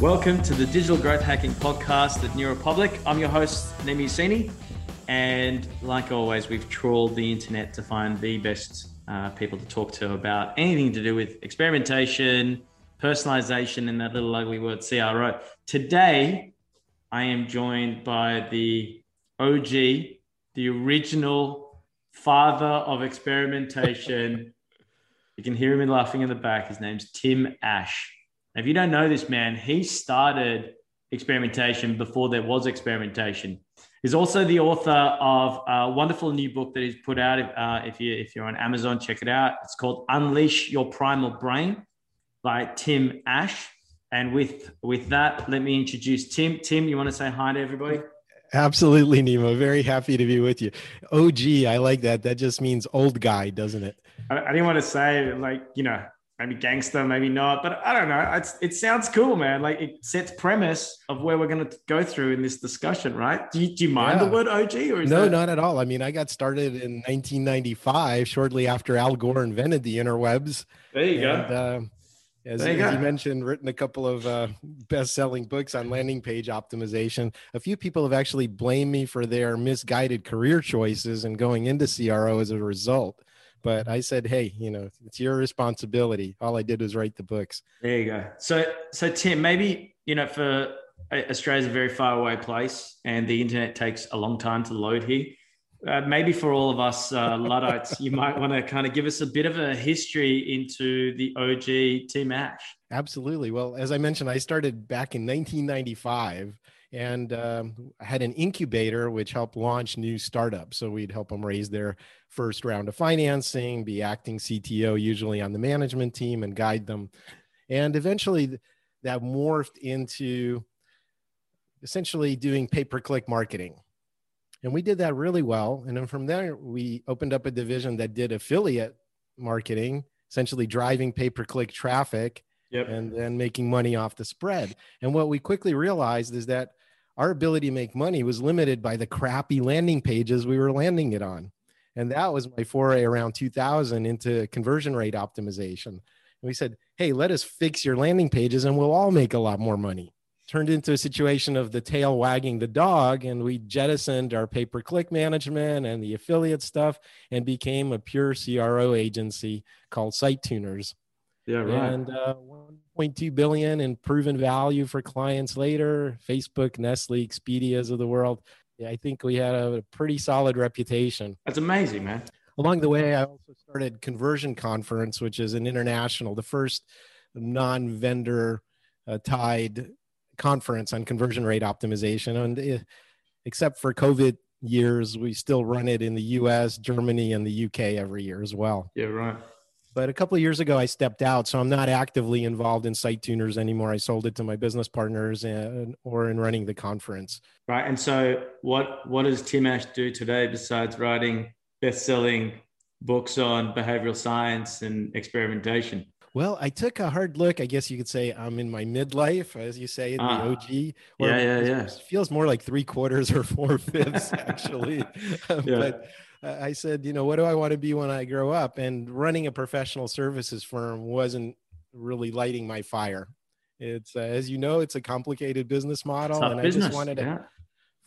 Welcome to the Digital Growth Hacking Podcast at New Republic. I'm your host, Nima Yassini. And like always, we've trawled the internet to find the best uh, people to talk to about anything to do with experimentation, personalization, and that little ugly word CRO. Today, I am joined by the OG, the original father of experimentation. you can hear him laughing in the back. His name's Tim Ash. Now, if you don't know this man, he started experimentation before there was experimentation. He's also the author of a wonderful new book that he's put out. Uh, if you if you're on Amazon, check it out. It's called Unleash Your Primal Brain by Tim Ash. And with with that, let me introduce Tim. Tim, you want to say hi to everybody? Absolutely, Nemo. Very happy to be with you. OG, I like that. That just means old guy, doesn't it? I, I didn't want to say like you know maybe gangster, maybe not, but I don't know. It's, it sounds cool, man. Like it sets premise of where we're going to go through in this discussion, right? Do you, do you mind yeah. the word OG or no? That... Not at all. I mean, I got started in 1995, shortly after Al Gore invented the interwebs. There you and, go. Uh, as, you, as you, mentioned, written a couple of uh, best-selling books on landing page optimization. A few people have actually blamed me for their misguided career choices and going into CRO as a result. But I said, hey, you know, it's your responsibility. All I did was write the books. There you go. So, so Tim, maybe you know, for Australia's a very far away place, and the internet takes a long time to load here. Uh, maybe for all of us uh, Luddites, you might want to kind of give us a bit of a history into the OG Tim Ash. Absolutely. Well, as I mentioned, I started back in 1995 and um, had an incubator which helped launch new startups. So we'd help them raise their first round of financing, be acting CTO, usually on the management team, and guide them. And eventually that morphed into essentially doing pay per click marketing. And we did that really well. And then from there, we opened up a division that did affiliate marketing, essentially driving pay per click traffic yep. and then making money off the spread. And what we quickly realized is that our ability to make money was limited by the crappy landing pages we were landing it on. And that was my foray around 2000 into conversion rate optimization. And we said, hey, let us fix your landing pages and we'll all make a lot more money. Turned into a situation of the tail wagging the dog, and we jettisoned our pay per click management and the affiliate stuff and became a pure CRO agency called SiteTuners. Yeah, right. And uh, 1.2 billion in proven value for clients later. Facebook, Nestle, Expedia's of the world. Yeah, I think we had a pretty solid reputation. That's amazing, man. Along the way, I also started Conversion Conference, which is an international, the first non-vendor uh, tied conference on conversion rate optimization. And uh, except for COVID years, we still run it in the US, Germany, and the UK every year as well. Yeah, right. But a couple of years ago, I stepped out, so I'm not actively involved in SiteTuners anymore. I sold it to my business partners and, or in running the conference. Right. And so, what what does Tim Ash do today besides writing best-selling books on behavioral science and experimentation? Well, I took a hard look. I guess you could say I'm in my midlife, as you say in uh, the ah. OG. Yeah, yeah, yeah. Feels more like three quarters or four fifths, actually. yeah. But I said, you know, what do I want to be when I grow up? And running a professional services firm wasn't really lighting my fire. It's, uh, as you know, it's a complicated business model. and business. I just wanted to yeah.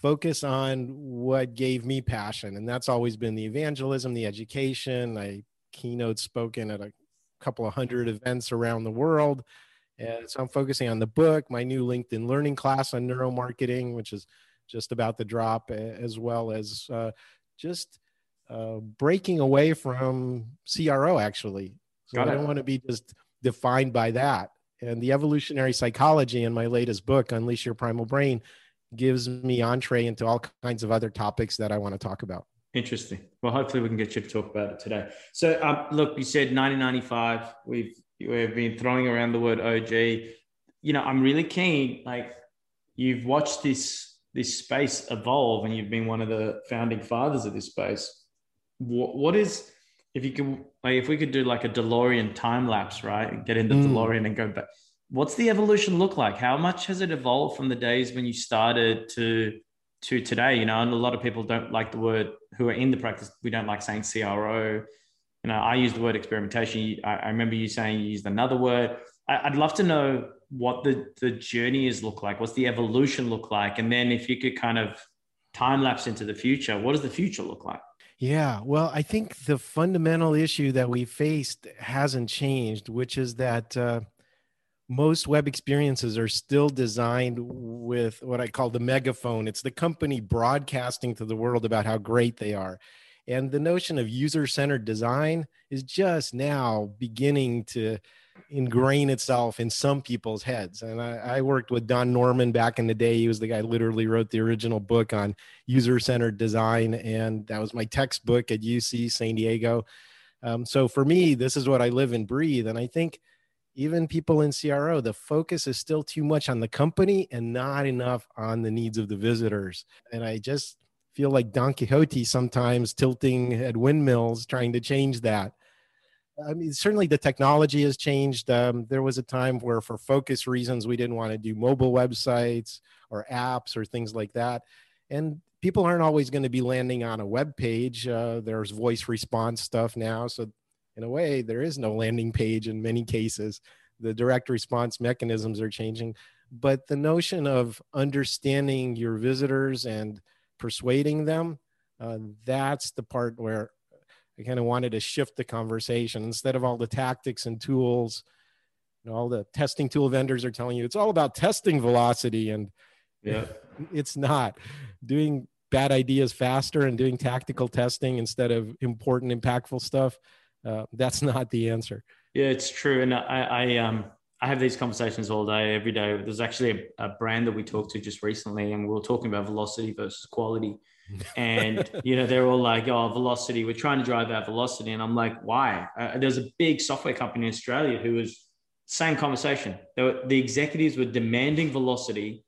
focus on what gave me passion. And that's always been the evangelism, the education. I keynote spoken at a couple of hundred events around the world. And so I'm focusing on the book, my new LinkedIn learning class on neuromarketing, which is just about the drop, as well as uh, just uh, breaking away from CRO actually. So I don't want to be just defined by that. And the evolutionary psychology in my latest book, Unleash Your Primal Brain, gives me entree into all kinds of other topics that I want to talk about. Interesting. Well, hopefully we can get you to talk about it today. So, um, look, you said 1995. We've we've been throwing around the word OG. You know, I'm really keen. Like, you've watched this this space evolve, and you've been one of the founding fathers of this space what, what is if you could like if we could do like a DeLorean time lapse, right? And get into mm. DeLorean and go back. what's the evolution look like? How much has it evolved from the days when you started to to today? You know, and a lot of people don't like the word who are in the practice. We don't like saying CRO. You know, I use the word experimentation. I, I remember you saying you used another word. I, would love to know what the the journey is look like. What's the evolution look like? And then if you could kind of time lapse into the future, what does the future look like? Yeah, well, I think the fundamental issue that we faced hasn't changed, which is that uh, most web experiences are still designed with what I call the megaphone. It's the company broadcasting to the world about how great they are. And the notion of user centered design is just now beginning to ingrain itself in some people's heads. And I, I, worked with Don Norman back in the day. He was the guy literally wrote the original book on user centered design. And that was my textbook at UC San Diego. Um, so for me, this is what I live and breathe. And I think even people in CRO, the focus is still too much on the company and not enough on the needs of the visitors. And I just feel like Don Quixote sometimes tilting at windmills trying to change that. I mean, certainly the technology has changed. Um, there was a time where, for focus reasons, we didn't want to do mobile websites or apps or things like that. And people aren't always going to be landing on a web page. Uh, there's voice response stuff now. So, in a way, there is no landing page in many cases. The direct response mechanisms are changing. But the notion of understanding your visitors and persuading them, uh, that's the part where I kind of wanted to shift the conversation instead of all the tactics and tools. You know, all the testing tool vendors are telling you it's all about testing velocity, and yeah, it's not. Doing bad ideas faster and doing tactical testing instead of important, impactful stuff. Uh, that's not the answer. Yeah, it's true, and I, I um. I have these conversations all day, every day. There's actually a, a brand that we talked to just recently, and we were talking about velocity versus quality and you know they're all like oh velocity we're trying to drive our velocity and i'm like why uh, there's a big software company in australia who was same conversation were, the executives were demanding velocity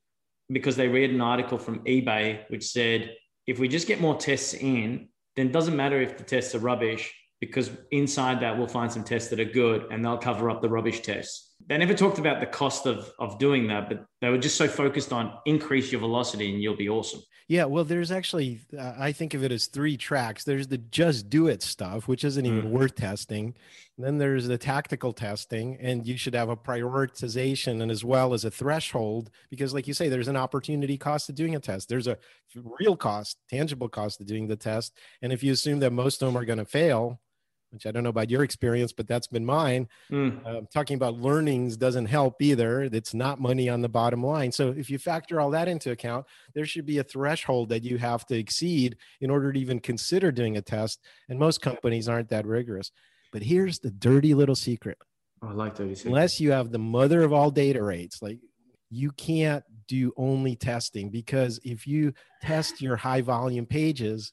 because they read an article from ebay which said if we just get more tests in then it doesn't matter if the tests are rubbish because inside that we'll find some tests that are good and they'll cover up the rubbish tests they never talked about the cost of of doing that but they were just so focused on increase your velocity and you'll be awesome yeah, well, there's actually, uh, I think of it as three tracks. There's the just do it stuff, which isn't even mm. worth testing. And then there's the tactical testing, and you should have a prioritization and as well as a threshold, because, like you say, there's an opportunity cost of doing a test. There's a real cost, tangible cost of doing the test. And if you assume that most of them are going to fail, which I don't know about your experience, but that's been mine. Mm. Uh, talking about learnings doesn't help either. It's not money on the bottom line. So if you factor all that into account, there should be a threshold that you have to exceed in order to even consider doing a test. And most companies aren't that rigorous. But here's the dirty little secret. Oh, I like dirty Unless you have the mother of all data rates, like you can't do only testing because if you test your high volume pages,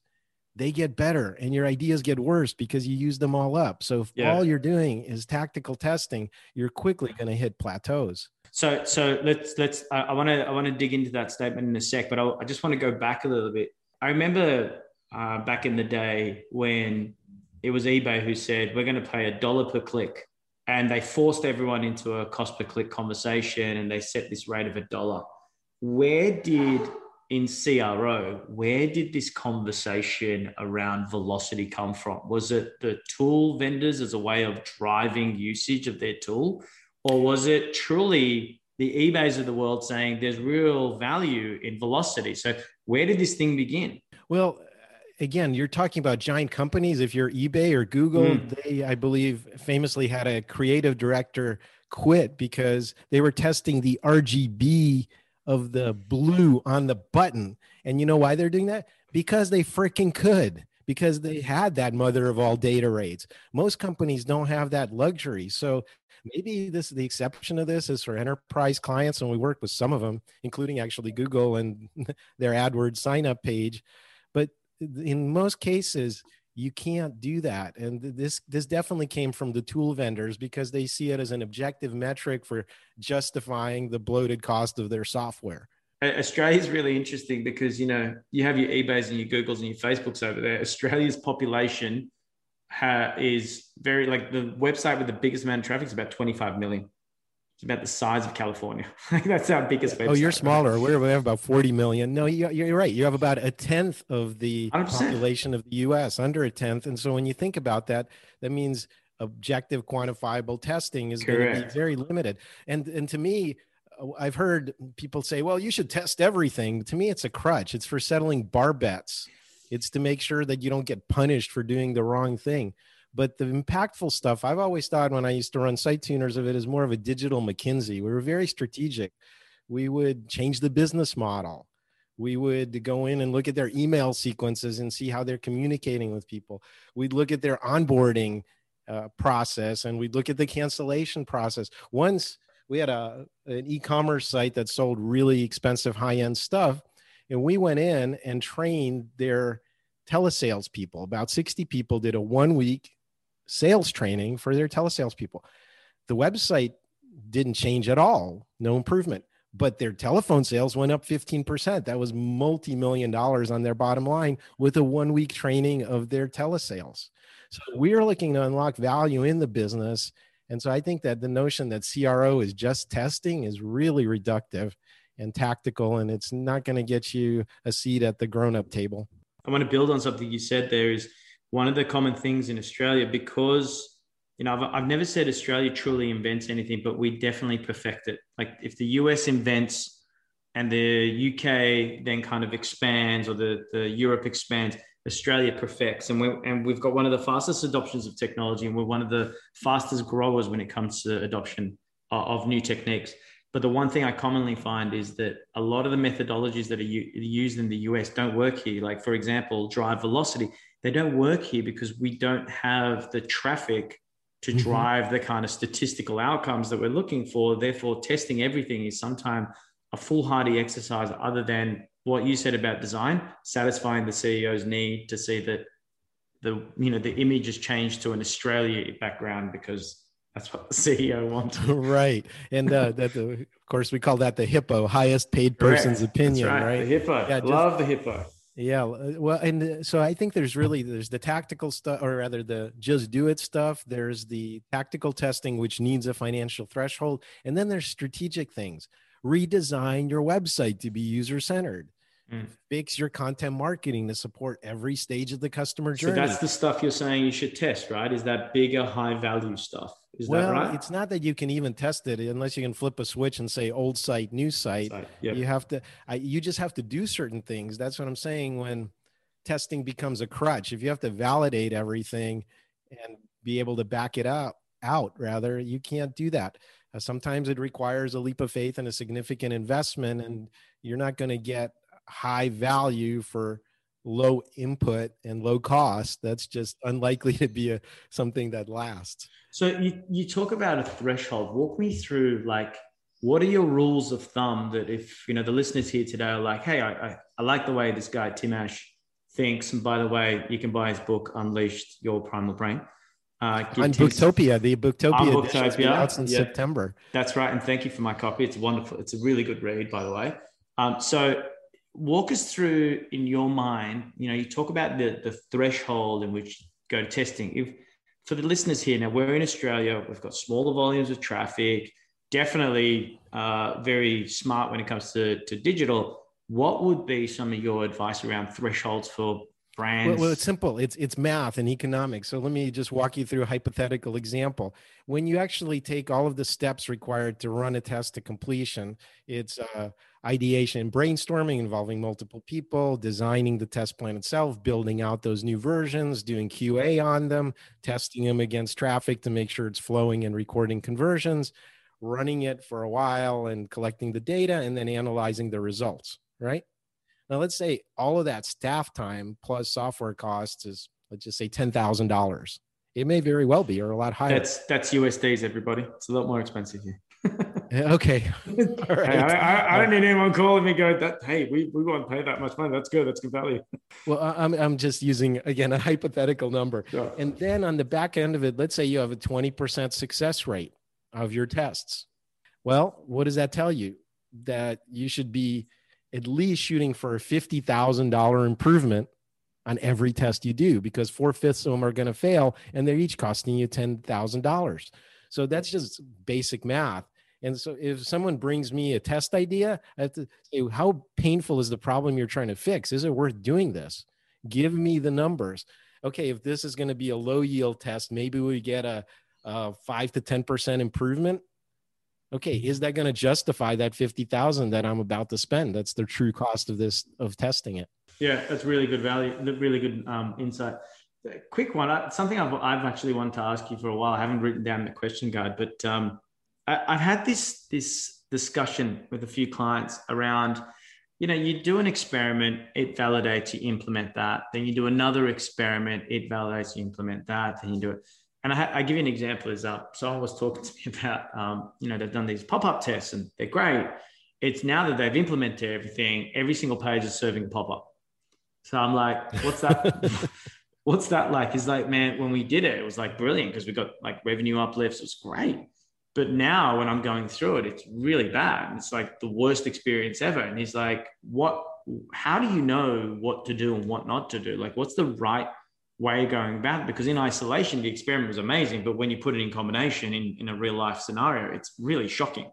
they get better and your ideas get worse because you use them all up. So if yeah. all you're doing is tactical testing, you're quickly going to hit plateaus. So, so let's let's. I want to I want to dig into that statement in a sec, but I, I just want to go back a little bit. I remember uh, back in the day when it was eBay who said we're going to pay a dollar per click, and they forced everyone into a cost per click conversation, and they set this rate of a dollar. Where did in CRO, where did this conversation around velocity come from? Was it the tool vendors as a way of driving usage of their tool? Or was it truly the eBays of the world saying there's real value in velocity? So, where did this thing begin? Well, again, you're talking about giant companies. If you're eBay or Google, mm. they, I believe, famously had a creative director quit because they were testing the RGB of the blue on the button. And you know why they're doing that? Because they freaking could, because they had that mother of all data rates. Most companies don't have that luxury. So maybe this the exception of this is for enterprise clients, and we work with some of them, including actually Google and their AdWords sign up page. But in most cases, you can't do that and this this definitely came from the tool vendors because they see it as an objective metric for justifying the bloated cost of their software. Australia is really interesting because you know you have your ebays and your googles and your facebooks over there. Australia's population ha- is very like the website with the biggest amount of traffic is about 25 million it's about the size of California. That's our biggest website. Oh, you're smaller. We're, we have about 40 million. No, you, are right. You have about a tenth of the 100%. population of the US, under a tenth. And so when you think about that, that means objective quantifiable testing is Correct. going to be very limited. And, and to me, uh, I've heard people say, well, you should test everything. To me, it's a crutch. It's for settling bar bets. It's to make sure that you don't get punished for doing the wrong thing. But the impactful stuff, I've always thought when I used to run SiteTuners of it is more of a digital McKinsey. We were very strategic. We would change the business model. We would go in and look at their email sequences and see how they're communicating with people. We'd look at their onboarding uh, process and we'd look at the cancellation process. Once we had a an e-commerce site that sold really expensive high-end stuff, and we went in and trained their telesales people. About 60 people did a one week sales training for their telesales people. The website didn't change at all, no improvement, but their telephone sales went up 15%. That was multi million dollars on their bottom line with a one week training of their telesales. So we're looking to unlock value in the business. And so I think that the notion that CRO is just testing is really reductive and tactical, and it's not going to get you a seat at the grown up table. I want to build on something you said there is one of the common things in Australia because you know I've, I've never said Australia truly invents anything, but we definitely perfect it. Like if the US invents and the UK then kind of expands or the, the Europe expands, Australia perfects. And, we and we've got one of the fastest adoptions of technology and we're one of the fastest growers when it comes to adoption of, of new techniques. But the one thing I commonly find is that a lot of the methodologies that are u- used in the US don't work here. Like, for example, drive velocity they don't work here because we don't have the traffic to mm-hmm. drive mm-hmm. the kind of statistical outcomes that we're looking for. Therefore, testing everything is sometimes a foolhardy exercise other than what you said about design, satisfying the CEO's need to see that the you know the image has changed to an Australia background because that's what the CEO wants. right, and uh, that the, of course we call that the hippo, highest paid person's Correct. opinion. Right. right, the hippo. Yeah, Love the hippo. Yeah, uh, well, and uh, so I think there's really there's the tactical stuff, or rather the just do it stuff. There's the tactical testing, which needs a financial threshold, and then there's strategic things. Redesign your website to be user centered. Mm. Fix your content marketing to support every stage of the customer journey. So that's the stuff you're saying you should test, right? Is that bigger, high value stuff? Is well, that right? It's not that you can even test it unless you can flip a switch and say old site, new site. site. Yep. You have to, I, you just have to do certain things. That's what I'm saying when testing becomes a crutch. If you have to validate everything and be able to back it up out, rather, you can't do that. Uh, sometimes it requires a leap of faith and a significant investment, and you're not going to get high value for low input and low cost that's just unlikely to be a something that lasts so you, you talk about a threshold walk me through like what are your rules of thumb that if you know the listeners here today are like hey i, I, I like the way this guy tim ash thinks and by the way you can buy his book unleashed your primal brain uh, on Booktopia, the Booktopia, Booktopia out in yeah, September. That's right, and thank you for my copy. It's wonderful. It's a really good read, by the way. Um, so walk us through in your mind you know you talk about the the threshold in which go to testing. If for the listeners here now we're in australia we've got smaller volumes of traffic definitely uh, very smart when it comes to, to digital. What would be some of your advice around thresholds for well, well it's simple. It's it's math and economics. So let me just walk you through a hypothetical example. When you actually take all of the steps required to run a test to completion it's uh, ideation brainstorming involving multiple people, designing the test plan itself, building out those new versions, doing QA on them, testing them against traffic to make sure it's flowing and recording conversions, running it for a while and collecting the data and then analyzing the results, right? Now, let's say all of that staff time plus software costs is, let's just say $10,000. It may very well be or a lot higher. That's that's US days, everybody. It's a lot more expensive here. okay. All right. Hey, I, I, don't need anyone calling me going that, hey, we, we won't pay that much money. That's good. That's good value. Well, I'm, I'm just using, again, a hypothetical number. Sure. And then on the back end of it, let's say you have a 20% success rate of your tests. Well, what does that tell you? That you should be at least shooting for a $50,000 improvement on every test you do because four fifths of them are going to fail and they're each costing you $10,000. So that's just basic math. And so if someone brings me a test idea, I have to say, how painful is the problem you're trying to fix? Is it worth doing this? Give me the numbers. Okay, if this is going to be a low yield test, maybe we get a, a five to 10% improvement. Okay, is that going to justify that 50,000 that I'm about to spend? That's the true cost of this, of testing it. Yeah, that's really good value, really good um, insight. Quick one, something I've, I've actually wanted to ask you for a while. I haven't written down the question guide, but um, I, have had this this discussion with a few clients around, you know, you do an experiment, it validates, you implement that. Then you do another experiment, it validates, you implement that. Then you do it. And I, I give you an example. Is uh, someone was talking to me about, um, you know, they've done these pop up tests and they're great. It's now that they've implemented everything, every single page is serving a pop up. So I'm like, what's that? what's that like? Is like, man, when we did it, it was like brilliant because we got like revenue uplifts. It was great. But now when I'm going through it, it's really bad. It's like the worst experience ever. And he's like, what, how do you know what to do and what not to do? Like, what's the right way going about it? Because in isolation, the experiment was amazing. But when you put it in combination in, in a real life scenario, it's really shocking.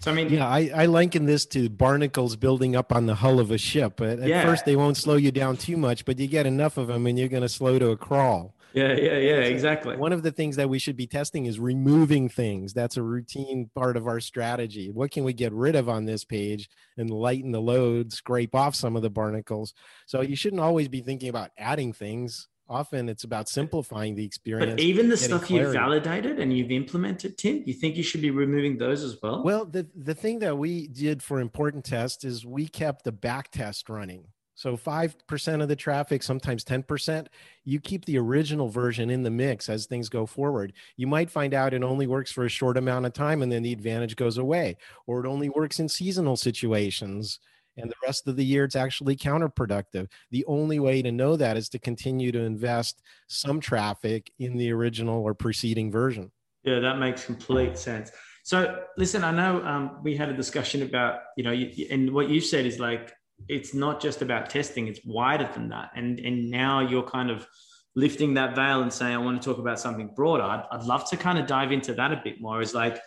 So I mean, yeah, I, I liken this to barnacles building up on the hull of a ship. At, at first, they won't slow you down too much, but you get enough of them, and you're going to slow to a crawl. Yeah, yeah, yeah, exactly. One of the things that we should be testing is removing things. That's a routine part of our strategy. What can we get rid of on this page and lighten the load, scrape off some of the barnacles? So you shouldn't always be thinking about adding things. Often it's about simplifying the experience. But even the stuff clarity. you've validated and you've implemented, Tim, you think you should be removing those as well? Well, the, the thing that we did for important tests is we kept the back test running. So 5% of the traffic, sometimes 10%, you keep the original version in the mix as things go forward. You might find out it only works for a short amount of time and then the advantage goes away, or it only works in seasonal situations and the rest of the year it's actually counterproductive. The only way to know that is to continue to invest some traffic in the original or preceding version. Yeah, that makes complete sense. So, listen, I know um, we had a discussion about, you know, you, and what you said is like it's not just about testing it's wider than that and and now you're kind of lifting that veil and saying i want to talk about something broader i'd, I'd love to kind of dive into that a bit more is like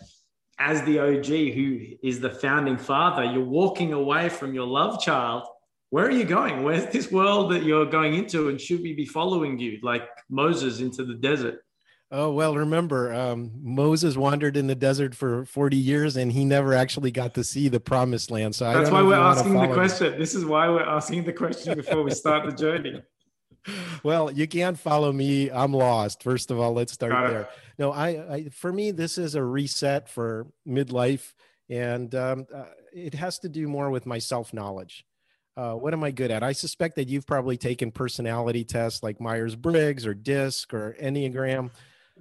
as the og who is the founding father you're walking away from your love child where are you going where's this world that you're going into and should we be following you like moses into the desert Oh, well, remember, um, Moses wandered in the desert for 40 years and he never actually got to see the promised land. So that's why we're asking the question. This is why we're asking the question before we start the journey. Well, you can't follow me. I'm lost. First of all, let's start there. No, I, I, for me, this is a reset for midlife, and um, uh, it has to do more with my self knowledge. Uh, what am I good at? I suspect that you've probably taken personality tests like Myers Briggs or DISC or Enneagram.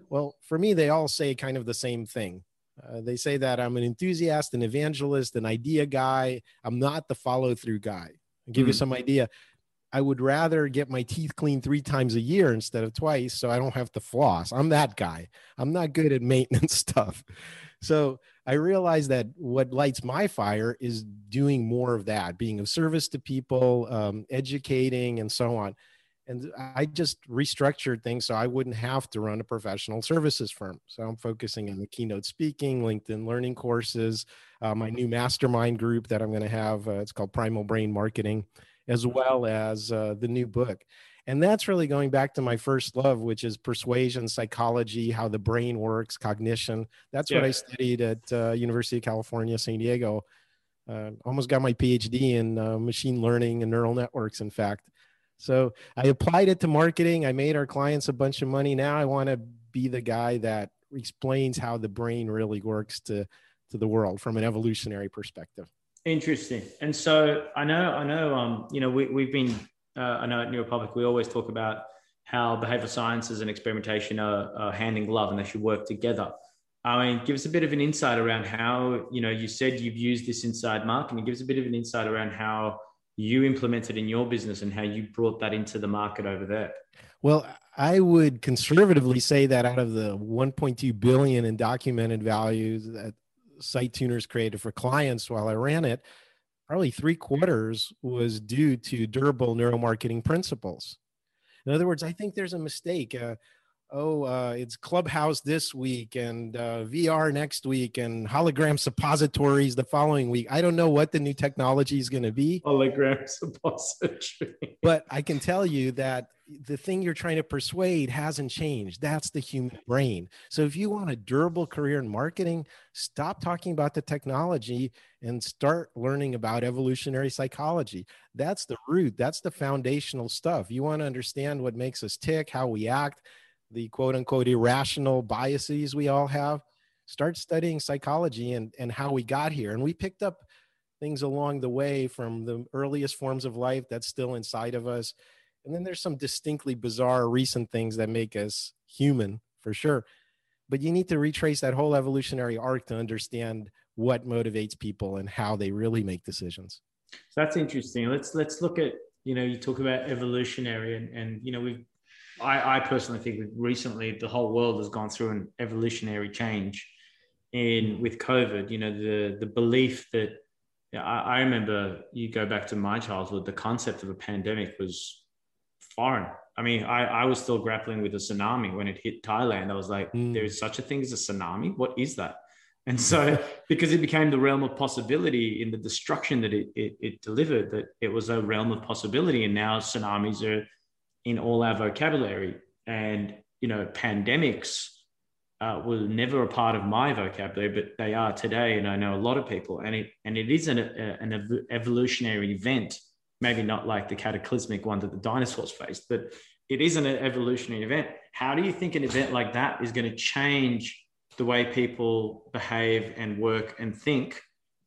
Well, for me, they all say kind of the same thing. Uh, they say that I'm an enthusiast, an evangelist, an idea guy. I'm not the follow through guy. I'll give mm. you hmm. some idea. I would rather get my teeth cleaned three times a year instead of twice so I don't have to floss. I'm that guy. I'm not good at maintenance stuff. So I realized that what lights my fire is doing more of that, being of service to people, um, educating, and so on and I just restructured things so I wouldn't have to run a professional services firm. So I'm focusing on the keynote speaking, LinkedIn learning courses, uh, my new mastermind group that I'm going to have. Uh, it's called Primal Brain Marketing, as well as uh, the new book. And that's really going back to my first love, which is persuasion, psychology, how the brain works, cognition. That's yeah. what I studied at uh, University of California, San Diego. Uh, almost got my PhD in uh, machine learning and neural networks, in fact. So I applied it to marketing. I made our clients a bunch of money. Now I want to be the guy that explains how the brain really works to to the world from an evolutionary perspective. Interesting. And so I know, I know, um, you know, we, we've been, uh, I know at New Neuropublic, we always talk about how behavioral sciences and experimentation are, are hand in glove and they should work together. I mean, give us a bit of an insight around how, you know, you said you've used this inside marketing. Give us a bit of an insight around how you implemented in your business and how you brought that into the market over there? Well, I would conservatively say that out of the 1.2 billion in documented values that SiteTuners created for clients while I ran it, probably three quarters was due to durable neuromarketing principles. In other words, I think there's a mistake. Uh, oh, uh, it's Clubhouse this week and uh, VR next week and hologram suppositories the following week. I don't know what the new technology is going to be. Hologram suppository. but I can tell you that the thing you're trying to persuade hasn't changed. That's the human brain. So if you want a durable career in marketing, stop talking about the technology and start learning about evolutionary psychology. That's the root, that's the foundational stuff. You want to understand what makes us tick, how we act the quote unquote irrational biases we all have, start studying psychology and, and how we got here. And we picked up things along the way from the earliest forms of life that's still inside of us. And then there's some distinctly bizarre recent things that make us human for sure. But you need to retrace that whole evolutionary arc to understand what motivates people and how they really make decisions. So that's interesting. Let's let's look at you know you talk about evolutionary and and you know we've I, I personally think that recently the whole world has gone through an evolutionary change in with COVID. You know, the the belief that yeah, I, I remember you go back to my childhood, the concept of a pandemic was foreign. I mean, I, I was still grappling with a tsunami when it hit Thailand. I was like, mm. there is such a thing as a tsunami. What is that? And so, because it became the realm of possibility in the destruction that it, it, it, delivered, that it was a realm of possibility. And now tsunamis are in all our vocabulary. And, you know, pandemics uh, were never a part of my vocabulary, but they are today. And I know a lot of people, and it, and it is an, a, an evolutionary event, maybe not like the cataclysmic one that the dinosaurs faced, but it is an evolutionary event. How do you think an event like that is going to change the way people behave and work and think?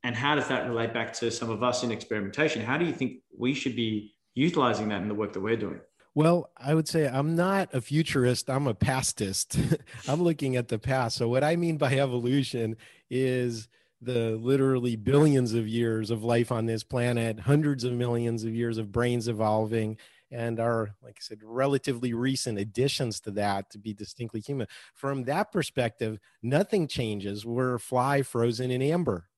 And how does that relate back to some of us in experimentation? How do you think we should be utilizing that in the work that we're doing? Well, I would say I'm not a futurist, I'm a pastist. I'm looking at the past. So, what I mean by evolution is the literally billions of years of life on this planet, hundreds of millions of years of brains evolving, and our, like I said, relatively recent additions to that to be distinctly human. From that perspective, nothing changes. We're a fly frozen in amber.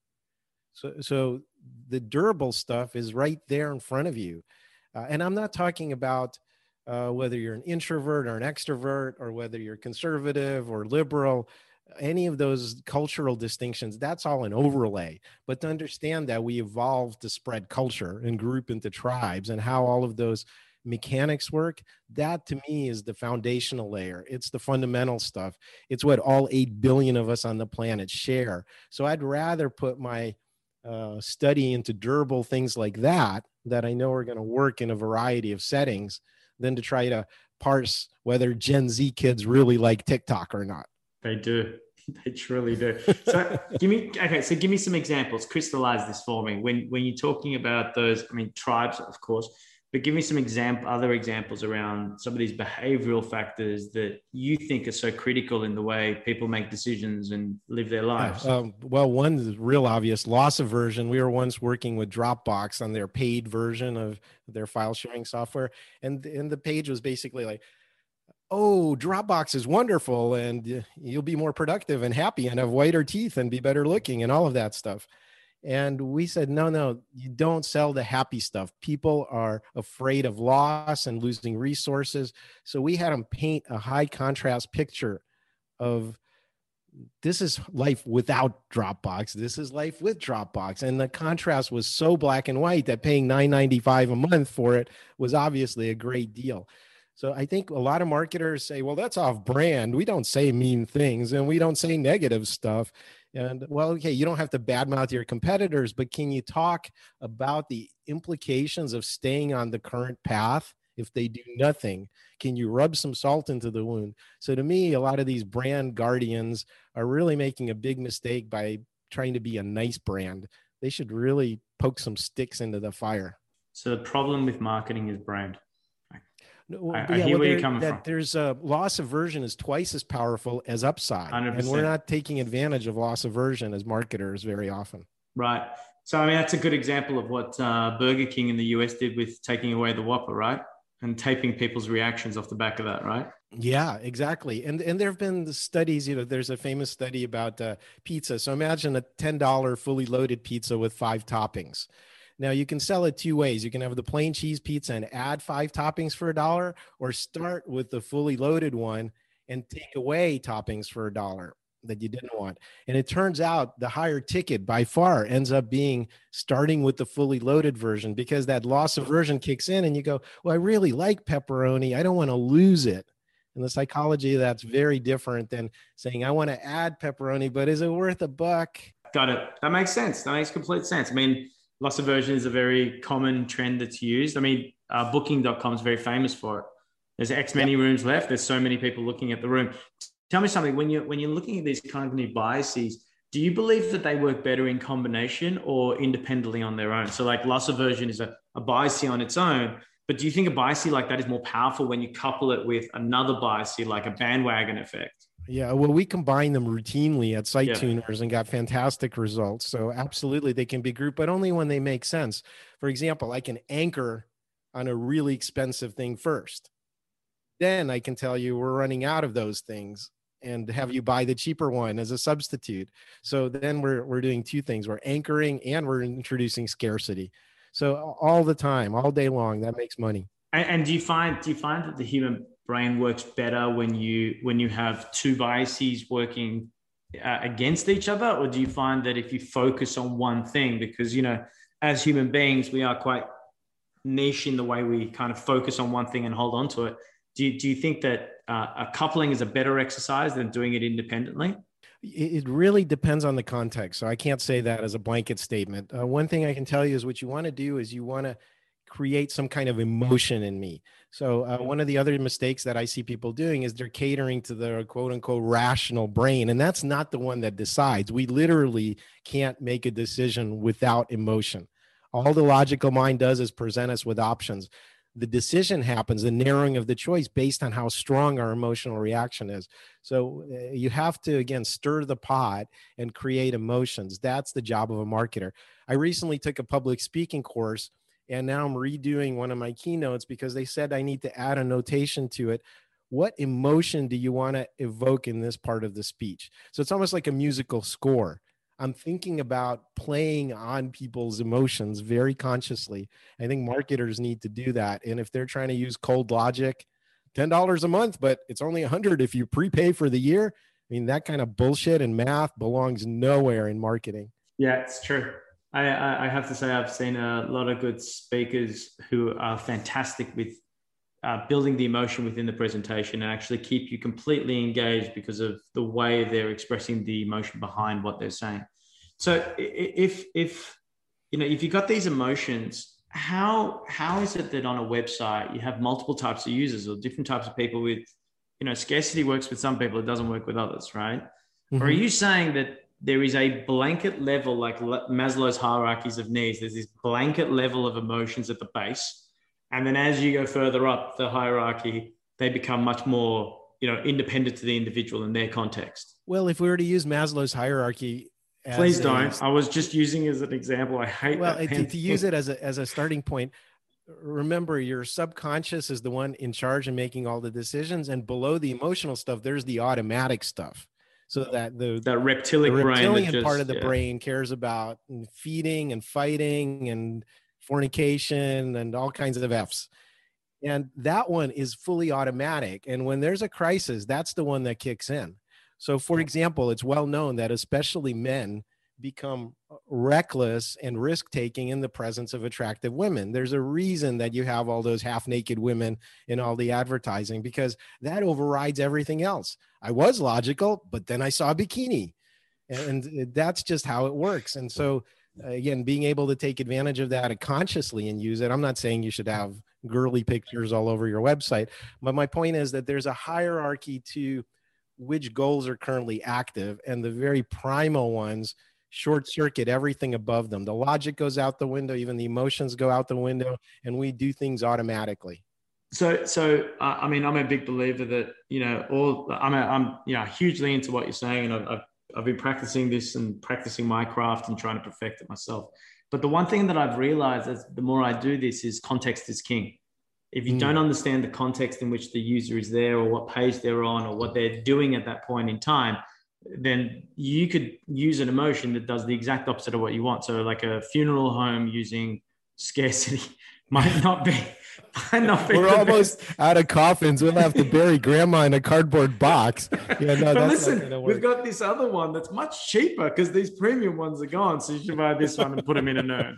So, so the durable stuff is right there in front of you. Uh, and I'm not talking about uh, whether you're an introvert or an extrovert, or whether you're conservative or liberal, any of those cultural distinctions, that's all an overlay. But to understand that we evolved to spread culture and group into tribes and how all of those mechanics work, that to me is the foundational layer. It's the fundamental stuff. It's what all 8 billion of us on the planet share. So I'd rather put my uh, study into durable things like that, that I know are going to work in a variety of settings than to try to parse whether Gen Z kids really like TikTok or not. They do. They truly do. So give me okay. So give me some examples. Crystallize this for me. When when you're talking about those, I mean tribes, of course but give me some example, other examples around some of these behavioral factors that you think are so critical in the way people make decisions and live their lives. Um, well, one is real obvious loss aversion. We were once working with Dropbox on their paid version of their file sharing software, and and the page was basically like, "Oh, Dropbox is wonderful, and you'll be more productive and happy, and have whiter teeth and be better looking, and all of that stuff." And we said, no, no, you don't sell the happy stuff. People are afraid of loss and losing resources. So we had them paint a high contrast picture of this is life without Dropbox. This is life with Dropbox. And the contrast was so black and white that paying $9.95 a month for it was obviously a great deal. So I think a lot of marketers say, well, that's off brand. We don't say mean things and we don't say negative stuff. And well, okay, you don't have to badmouth your competitors, but can you talk about the implications of staying on the current path if they do nothing? Can you rub some salt into the wound? So to me, a lot of these brand guardians are really making a big mistake by trying to be a nice brand. They should really poke some sticks into the fire. So the problem with marketing is brand. I, I yeah, hear well, where you're coming that from. There's a loss aversion is twice as powerful as upside, 100%. and we're not taking advantage of loss aversion as marketers very often. Right. So I mean, that's a good example of what uh, Burger King in the US did with taking away the Whopper, right? And taping people's reactions off the back of that, right? Yeah, exactly. And and there have been studies. You know, there's a famous study about uh, pizza. So imagine a ten dollar fully loaded pizza with five toppings now you can sell it two ways. You can have the plain cheese pizza and add five toppings for a dollar, or start with the fully loaded one and take away toppings for a dollar that you didn't want. And it turns out the higher ticket by far ends up being starting with the fully loaded version because that loss aversion kicks in and you go, Well, I really like pepperoni. I don't want to lose it. And the psychology that's very different than saying, I want to add pepperoni, but is it worth a buck? Got it. That makes sense. That makes complete sense. I mean, loss aversion is a very common trend that's used. I mean, uh, booking.com is very famous for it. There's X many yep. rooms left. There's so many people looking at the room tell me something when you're when you're looking at these cognitive biases do you believe that they work better in combination or independently on their own so like loss aversion is a, a bias on its own but do you think a bias like that is more powerful when you couple it with another bias like a bandwagon effect yeah, well, we combine them routinely at Site yeah. Tuners and got fantastic results. So, absolutely, they can be grouped, but only when they make sense. For example, I can anchor on a really expensive thing first. Then I can tell you we're running out of those things and have you buy the cheaper one as a substitute. So then we're we're doing two things. We're anchoring and we're introducing scarcity. So all the time, all day long, that makes money. And, and do you find do you find that the human brain works better when you when you have two biases working uh, against each other, or do you find that if you focus on one thing, because you know, as human beings, we are quite niche in the way we kind of focus on one thing and hold on to it. Do you, do you think that uh, a coupling is a better exercise than doing it independently? It really depends on the context. So I can't say that as a blanket statement. Uh, one thing I can tell you is what you want to do is you want to create some kind of emotion in me. So uh, one of the other mistakes that I see people doing is they're catering to their quote unquote rational brain, and that's not the one that decides. We literally can't make a decision without emotion. All the logical mind does is present us with options the decision happens, the narrowing of the choice based on how strong our emotional reaction is. So uh, you have to, again, stir the pot and create emotions. That's the job of a marketer. I recently took a public speaking course and now I'm redoing one of my keynotes because they said I need to add a notation to it. What emotion do you want to evoke in this part of the speech? So it's almost like a musical score. I'm thinking about playing on people's emotions very consciously. I think marketers need to do that. And if they're trying to use cold logic, $10 a month, but it's only 100 if you prepay for the year. I mean, that kind of bullshit and math belongs nowhere in marketing. Yeah, it's true. I, I have to say, I've seen a lot of good speakers who are fantastic with uh, building the emotion within the presentation and actually keep you completely engaged because of the way they're expressing the emotion behind what they're saying. So if if you know if you got these emotions, how how is it that on a website you have multiple types of users or different types of people with you know scarcity works with some people, it doesn't work with others, right? Mm-hmm. Or are you saying that there is a blanket level like Maslow's hierarchies of needs? There's this blanket level of emotions at the base and then as you go further up the hierarchy, they become much more, you know, independent to the individual in their context. Well, if we were to use Maslow's hierarchy, please don't. I was just using as an example. I hate well to, to use it as a as a starting point. Remember, your subconscious is the one in charge of making all the decisions, and below the emotional stuff, there's the automatic stuff so that the that reptilian, the reptilian just, part of the yeah. brain cares about feeding and fighting and fornication and all kinds of F's. And that one is fully automatic. And when there's a crisis, that's the one that kicks in. So, for example, it's well known that especially men become uh, reckless and risk taking in the presence of attractive women. There's a reason that you have all those half naked women in all the advertising because that overrides everything else. I was logical, but then I saw a bikini. And that's just how it works. And so again being able to take advantage of that consciously and use it i'm not saying you should have girly pictures all over your website but my point is that there's a hierarchy to which goals are currently active and the very primal ones short circuit everything above them the logic goes out the window even the emotions go out the window and we do things automatically so so uh, i mean i'm a big believer that you know all i'm a, i'm you know hugely into what you're saying and I've, I've I've been practicing this and practicing my craft and trying to perfect it myself. But the one thing that I've realized is the more I do this is context is king. If you mm. don't understand the context in which the user is there or what page they're on or what they're doing at that point in time, then you could use an emotion that does the exact opposite of what you want. So like a funeral home using scarcity might not be We're almost out of coffins. We'll have to bury grandma in a cardboard box. Yeah, no, but listen, we've got this other one that's much cheaper because these premium ones are gone. So you should buy this one and put them in a urn.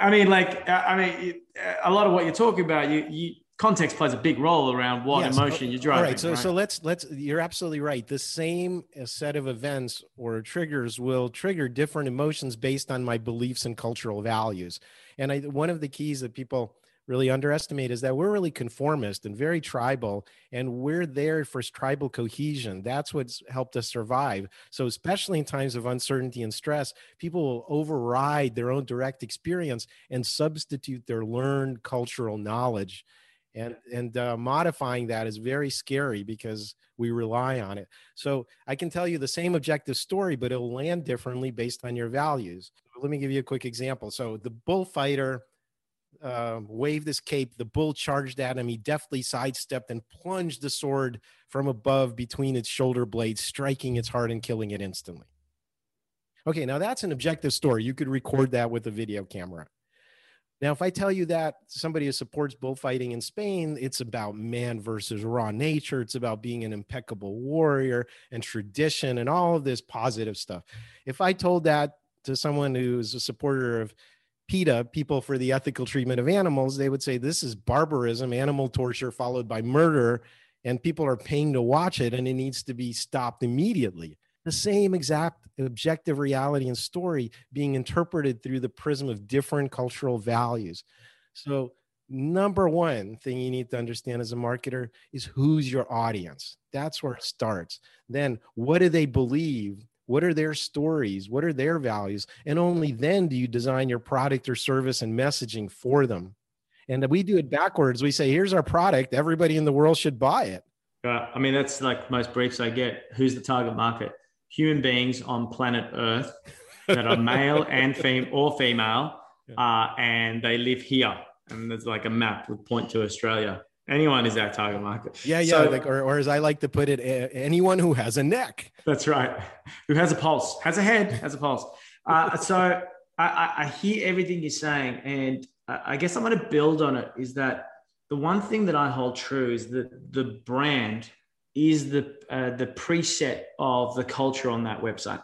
I mean, like, I mean, a lot of what you're talking about, you, you context plays a big role around what yes. emotion you're driving. All right. So, right? so let's, let's, you're absolutely right. The same set of events or triggers will trigger different emotions based on my beliefs and cultural values. And I, one of the keys that people, really underestimate is that we're really conformist and very tribal and we're there for tribal cohesion that's what's helped us survive so especially in times of uncertainty and stress people will override their own direct experience and substitute their learned cultural knowledge and and uh, modifying that is very scary because we rely on it so i can tell you the same objective story but it'll land differently based on your values let me give you a quick example so the bullfighter uh, waved his cape. The bull charged at him. He deftly sidestepped and plunged the sword from above between its shoulder blades, striking its heart and killing it instantly. Okay, now that's an objective story. You could record that with a video camera. Now, if I tell you that somebody who supports bullfighting in Spain, it's about man versus raw nature. It's about being an impeccable warrior and tradition and all of this positive stuff. If I told that to someone who's a supporter of PETA, people for the ethical treatment of animals, they would say this is barbarism, animal torture followed by murder, and people are paying to watch it and it needs to be stopped immediately. The same exact objective reality and story being interpreted through the prism of different cultural values. So, number one thing you need to understand as a marketer is who's your audience. That's where it starts. Then, what do they believe? What are their stories? What are their values? And only then do you design your product or service and messaging for them. And we do it backwards. We say, here's our product. Everybody in the world should buy it. Uh, I mean, that's like most briefs I get. Who's the target market? Human beings on planet Earth that are male and fem- or female, uh, and they live here. And there's like a map would point to Australia anyone is our target market. Yeah, yeah. So, like, or, or as I like to put it, anyone who has a neck. That's right. Who has a pulse, has a head, has a pulse. Uh, so I, I, hear everything you're saying, and I guess I'm going to build on it. Is that the one thing that I hold true is that the brand is the uh, the preset of the culture on that website.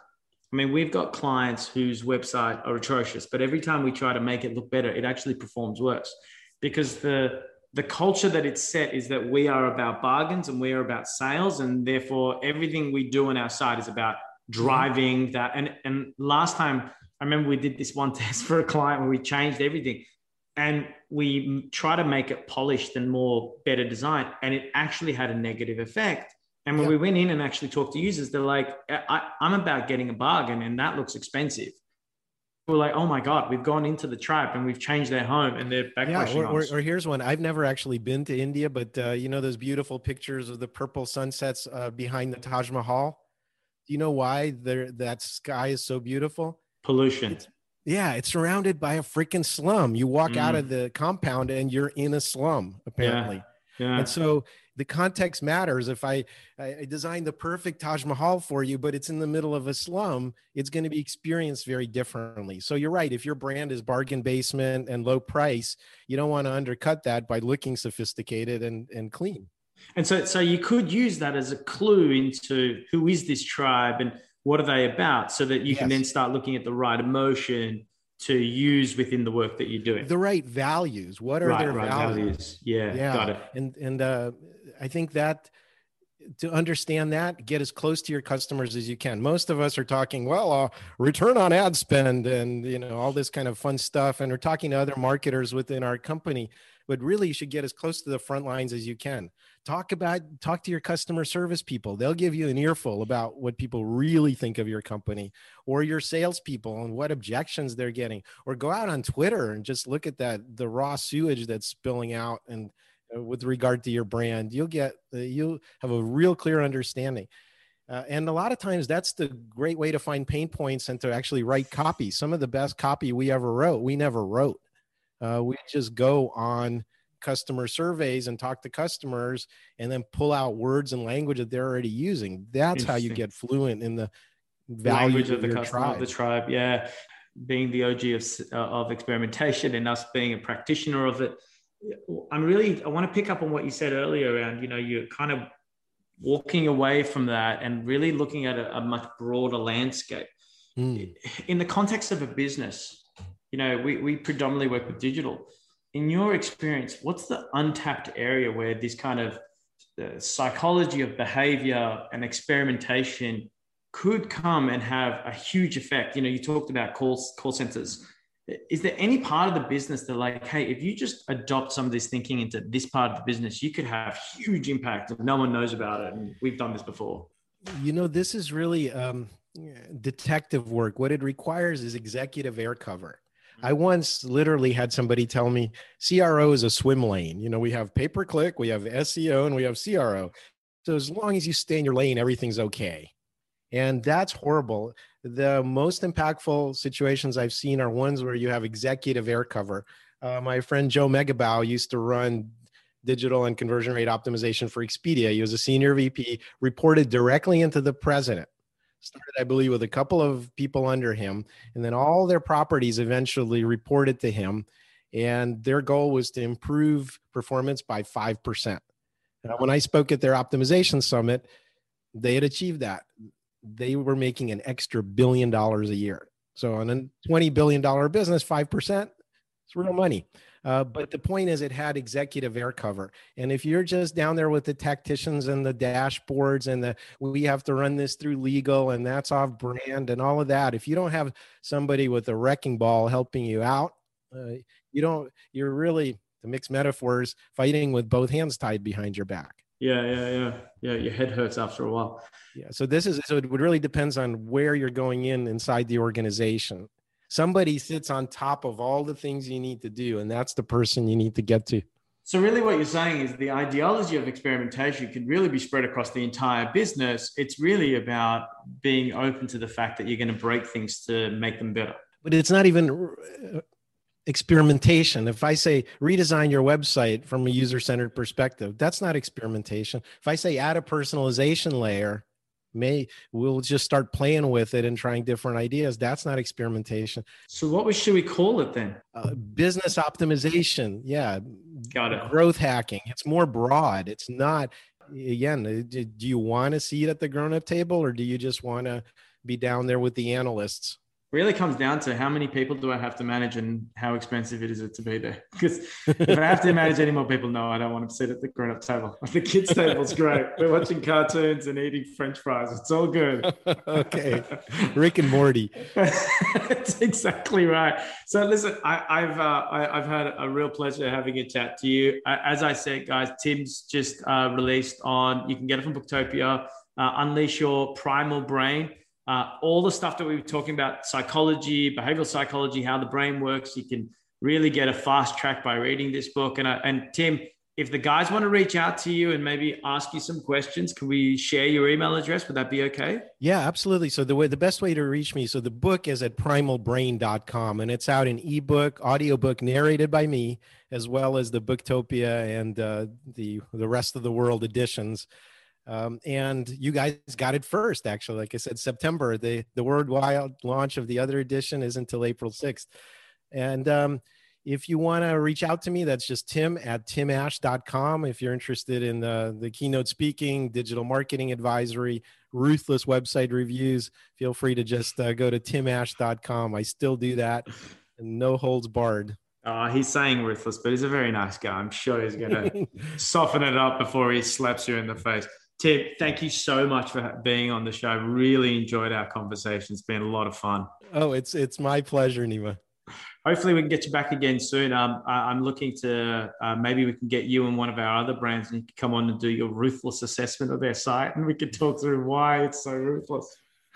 I mean, we've got clients whose website are atrocious, but every time we try to make it look better, it actually performs worse. Because the the culture that it's set is that we are about bargains and we are about sales and therefore everything we do on our side is about driving that. And and last time i remember we did this one test for a client where we changed everything and we try to make it polished and more better design and it actually had a negative effect and when we went in and actually talked to users they're like I, i'm about getting a bargain and that looks expensive we're like, oh my god, we've gone into the trap and we've changed their home and they're back. Yeah, or, or, or, here's one. I've never actually been to India, but uh, you know those beautiful pictures of the purple sunsets uh, behind the Taj Mahal. Do you know why that sky is so beautiful? Pollution. It's, yeah, it's surrounded by a freaking slum. You walk mm. out of the compound and you're in a slum, apparently. Yeah. yeah. And so the context matters. If I, I designed the perfect Taj Mahal for you, but it's in the middle of a slum, it's going to be experienced very differently. So you're right. If your brand is bargain basement and low price, you don't want to undercut that by looking sophisticated and, and clean. And so, so you could use that as a clue into who is this tribe and what are they about, so that you yes. can then start looking at the right emotion to use within the work that you're doing. The right values. What are right, their right values? values? Yeah, yeah, got it. And and uh, I think that to understand that, get as close to your customers as you can. Most of us are talking, well, uh, return on ad spend and you know all this kind of fun stuff, and we're talking to other marketers within our company. But really, you should get as close to the front lines as you can. Talk about talk to your customer service people. They'll give you an earful about what people really think of your company, or your salespeople and what objections they're getting. Or go out on Twitter and just look at that the raw sewage that's spilling out and uh, with regard to your brand you'll get uh, you'll have a real clear understanding uh, and a lot of times that's the great way to find pain points and to actually write copy some of the best copy we ever wrote we never wrote uh, we just go on customer surveys and talk to customers and then pull out words and language that they're already using that's how you get fluent in the language of, of the customer tribe. of the tribe yeah being the og of, uh, of experimentation and us being a practitioner of it I'm really I want to pick up on what you said earlier around you know you're kind of walking away from that and really looking at a, a much broader landscape mm. in the context of a business. You know, we we predominantly work with digital. In your experience, what's the untapped area where this kind of the psychology of behavior and experimentation could come and have a huge effect. You know, you talked about call call centers. Is there any part of the business that, like, hey, if you just adopt some of this thinking into this part of the business, you could have huge impact and no one knows about it. And we've done this before. You know, this is really um, detective work. What it requires is executive air cover. I once literally had somebody tell me CRO is a swim lane. You know, we have pay per click, we have SEO, and we have CRO. So as long as you stay in your lane, everything's okay. And that's horrible. The most impactful situations I've seen are ones where you have executive air cover. Uh, my friend Joe Megibow used to run digital and conversion rate optimization for Expedia. He was a senior VP, reported directly into the president started, I believe, with a couple of people under him, and then all their properties eventually reported to him. And their goal was to improve performance by 5%. Now, when I spoke at their optimization summit, they had achieved that. They were making an extra billion dollars a year. So, on a $20 billion business, 5%, it's real money. Uh, but the point is, it had executive air cover. And if you're just down there with the tacticians and the dashboards and the we have to run this through legal and that's off brand and all of that, if you don't have somebody with a wrecking ball helping you out, uh, you don't. You're really to mix metaphors, fighting with both hands tied behind your back. Yeah, yeah, yeah, yeah. Your head hurts after a while. Yeah. So this is so it really depends on where you're going in inside the organization somebody sits on top of all the things you need to do and that's the person you need to get to. So really what you're saying is the ideology of experimentation can really be spread across the entire business. It's really about being open to the fact that you're going to break things to make them better. But it's not even uh, experimentation. If i say redesign your website from a user-centered perspective that's not experimentation. If i say add a personalization layer may we'll just start playing with it and trying different ideas. That's not experimentation. So what should we call it then? Uh, business optimization. Yeah. Got it. Growth hacking. It's more broad. It's not again uh, do you want to see it at the grown-up table or do you just want to be down there with the analysts really comes down to how many people do I have to manage and how expensive it is it to be there. Because if I have to manage any more people, no, I don't want to sit at the grown up table. The kids' table's great. We're watching cartoons and eating French fries. It's all good. okay. Rick and Morty. That's exactly right. So listen, I, have uh, I, have had a real pleasure having a chat to you. As I said, guys, Tim's just uh, released on, you can get it from Booktopia, uh, Unleash Your Primal Brain uh, all the stuff that we were talking about psychology, behavioral psychology, how the brain works. You can really get a fast track by reading this book. And, uh, and Tim, if the guys want to reach out to you and maybe ask you some questions, can we share your email address? Would that be okay? Yeah, absolutely. So the way the best way to reach me, so the book is at primalbrain.com and it's out in ebook, audiobook narrated by me, as well as the Booktopia and uh, the the rest of the world editions. Um, and you guys got it first, actually. Like I said, September. The the worldwide launch of the other edition is until April 6th. And um, if you want to reach out to me, that's just tim at timash.com. If you're interested in the, the keynote speaking, digital marketing advisory, ruthless website reviews, feel free to just uh, go to timash.com. I still do that. And no holds barred. Uh, he's saying ruthless, but he's a very nice guy. I'm sure he's going to soften it up before he slaps you in the face. Tim, thank you so much for being on the show. Really enjoyed our conversation. It's been a lot of fun. Oh, it's it's my pleasure, Nima. Hopefully, we can get you back again soon. Um, I, am looking to uh, maybe we can get you and one of our other brands and you can come on and do your ruthless assessment of their site, and we can talk through why it's so ruthless.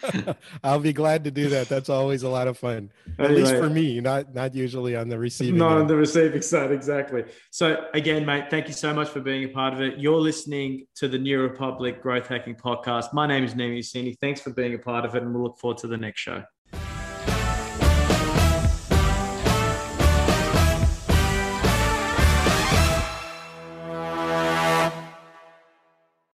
I'll be glad to do that. That's always a lot of fun. At least for me, not not usually on the receiving. Not end. on the receiving side, exactly. So again, mate, thank you so much for being a part of it. You're listening to the New Republique Growth Hacking Podcast. My name is Nima Yassini. Thanks for being a part of it, and we'll look forward to the next show.